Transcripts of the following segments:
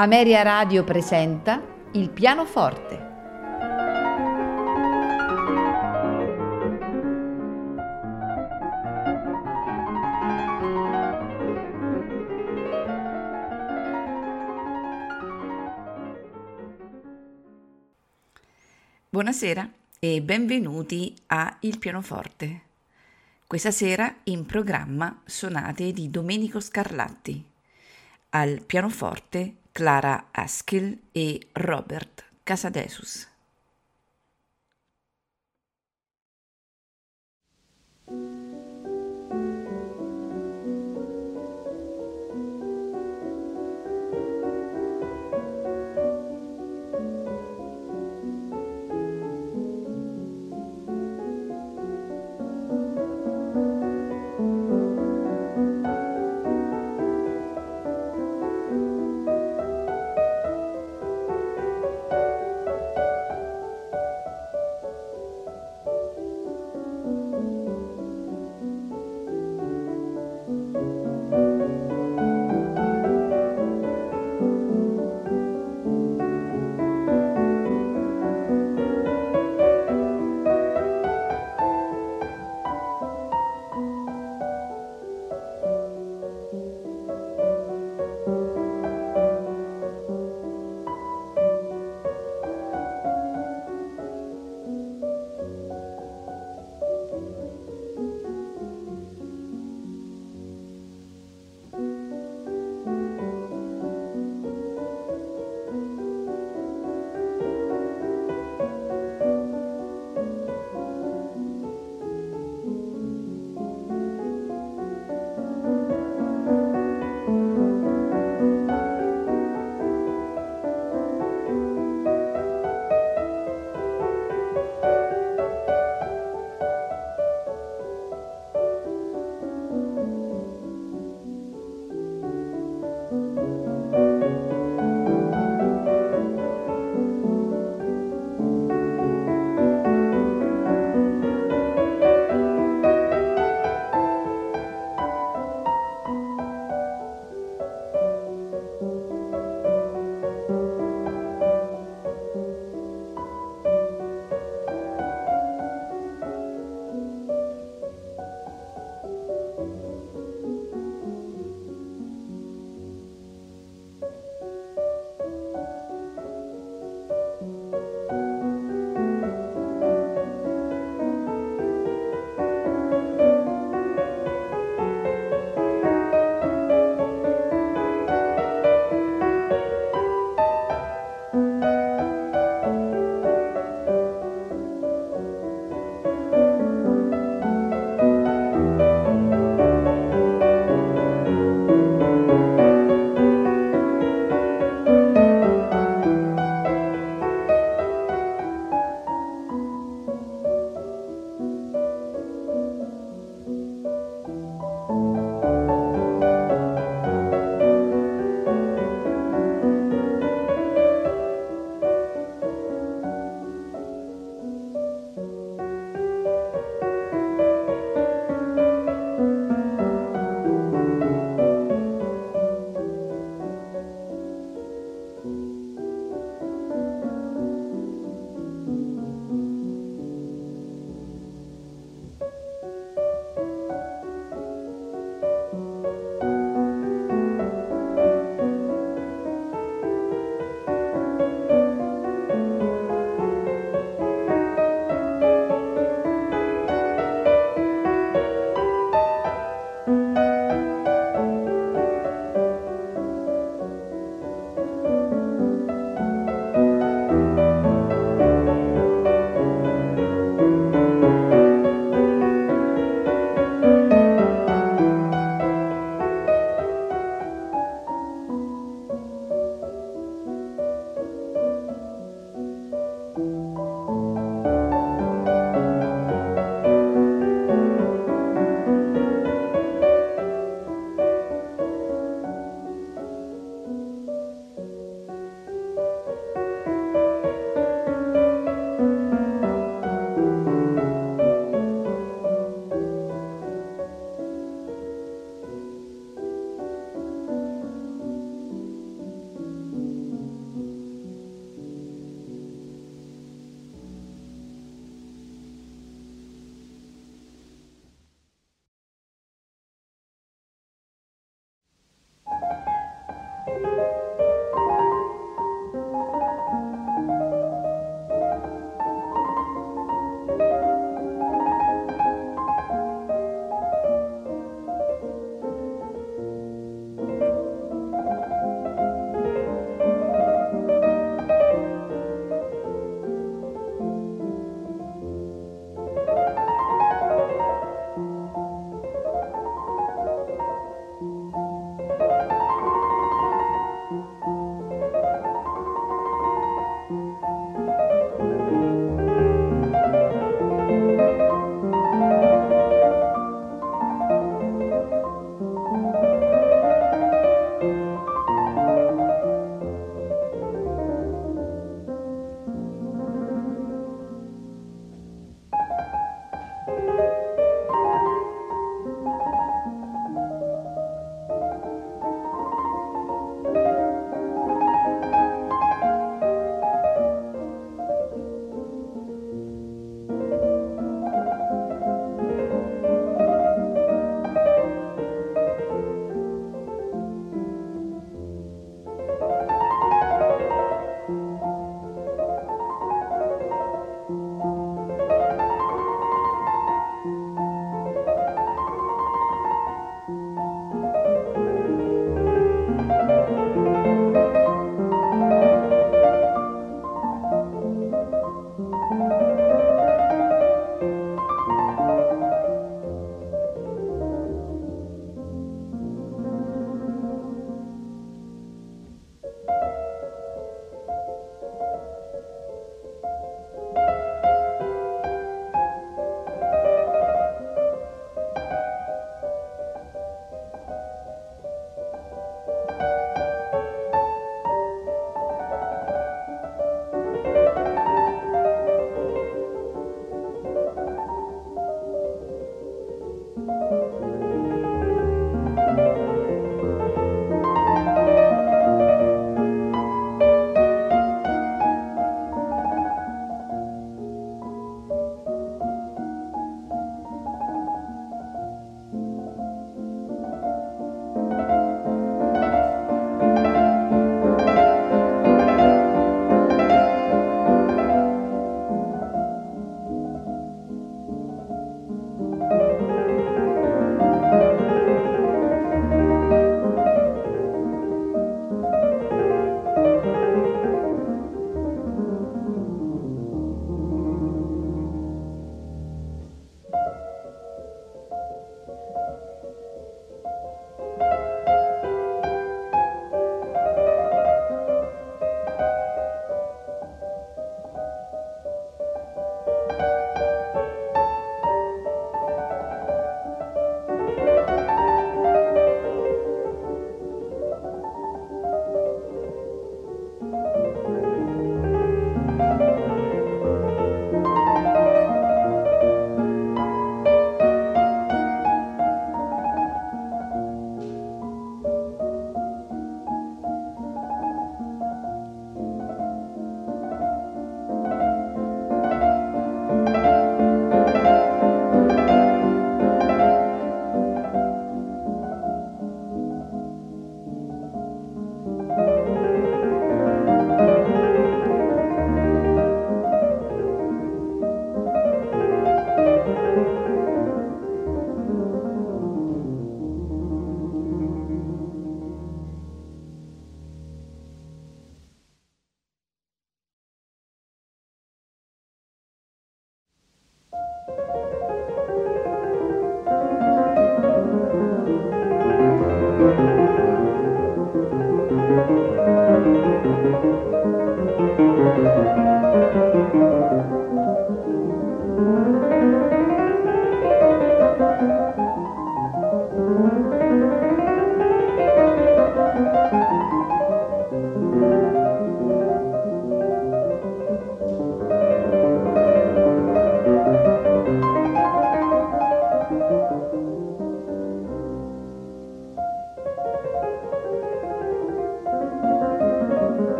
Ameria Radio presenta Il pianoforte. Buonasera e benvenuti a Il pianoforte. Questa sera in programma sonate di Domenico Scarlatti. Al pianoforte Clara Askill e Robert Casadesus.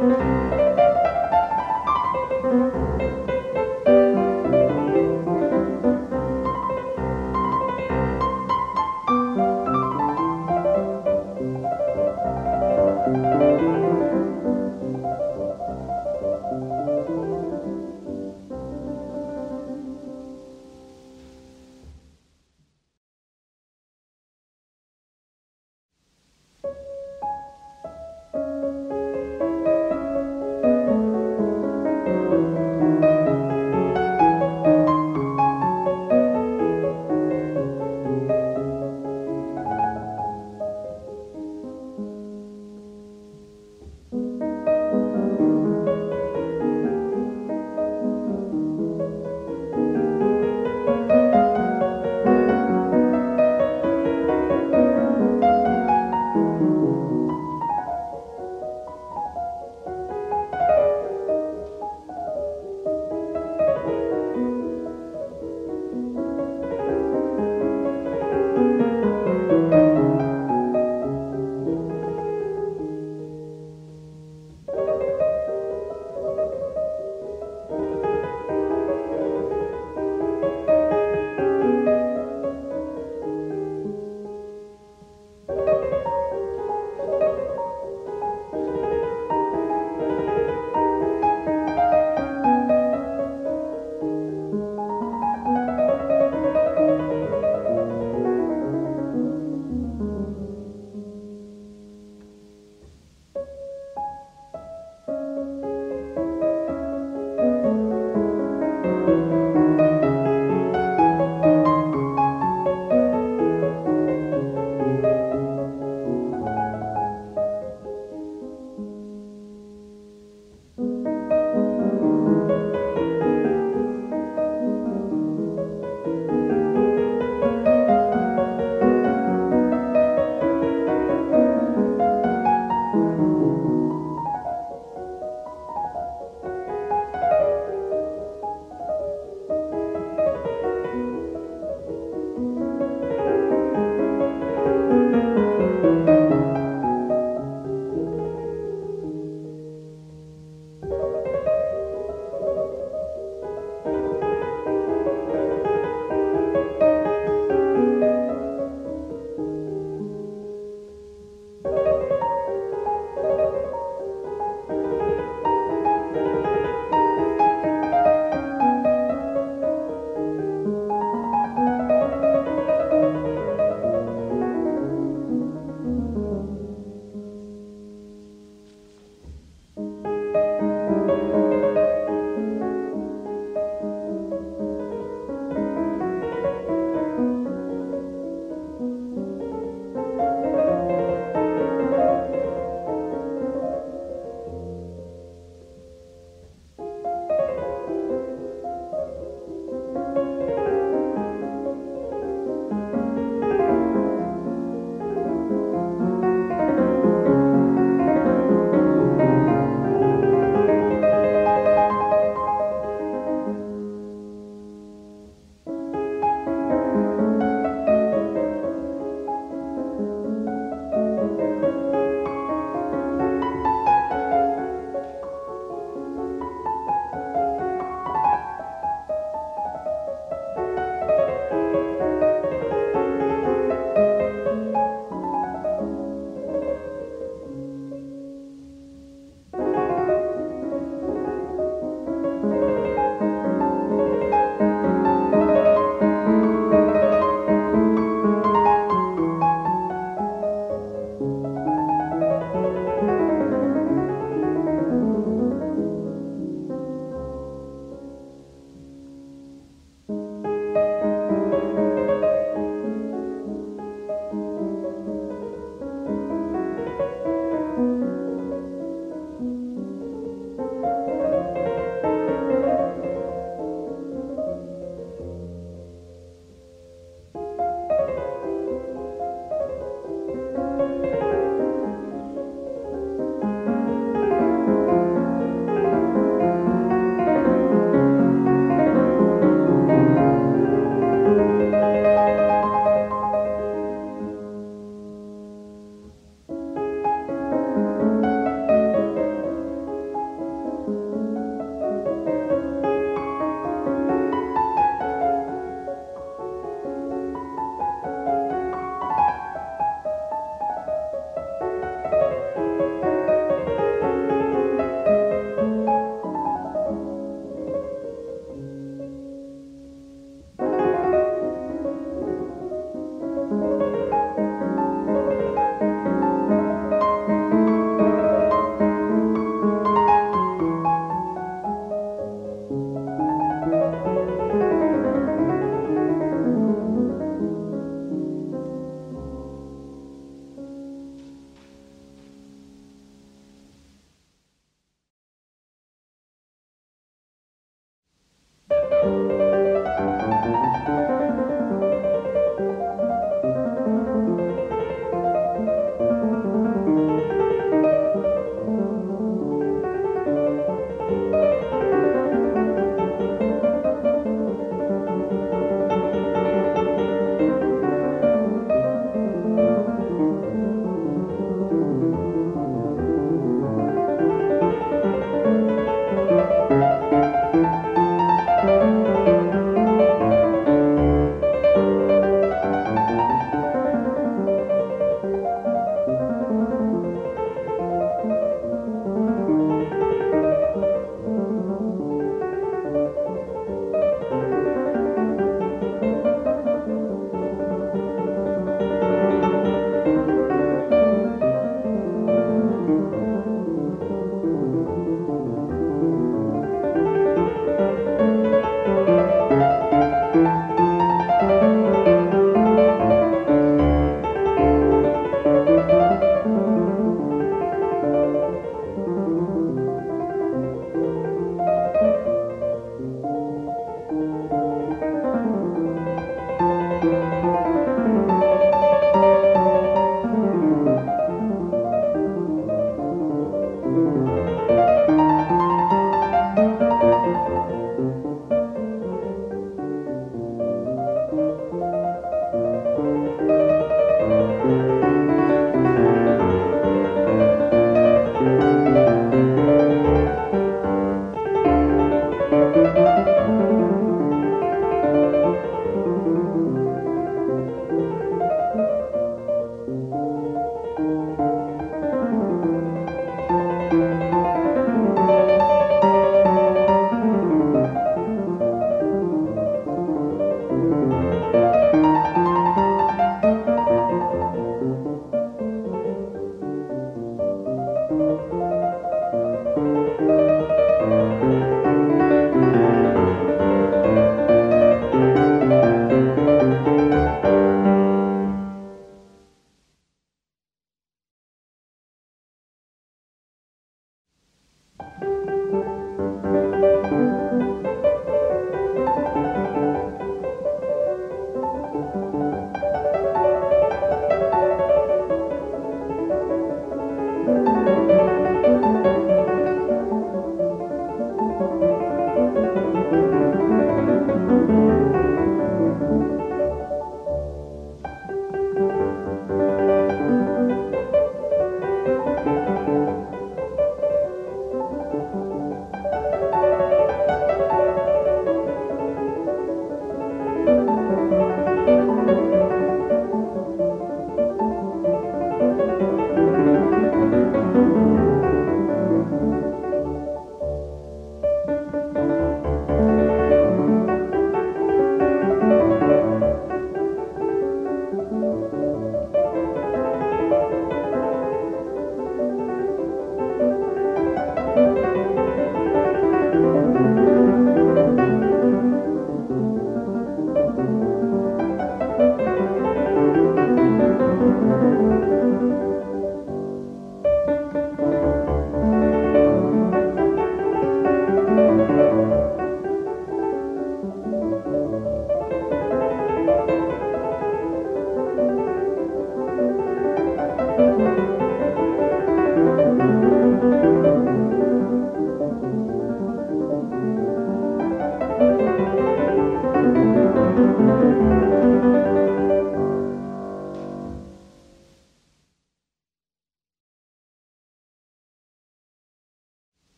Música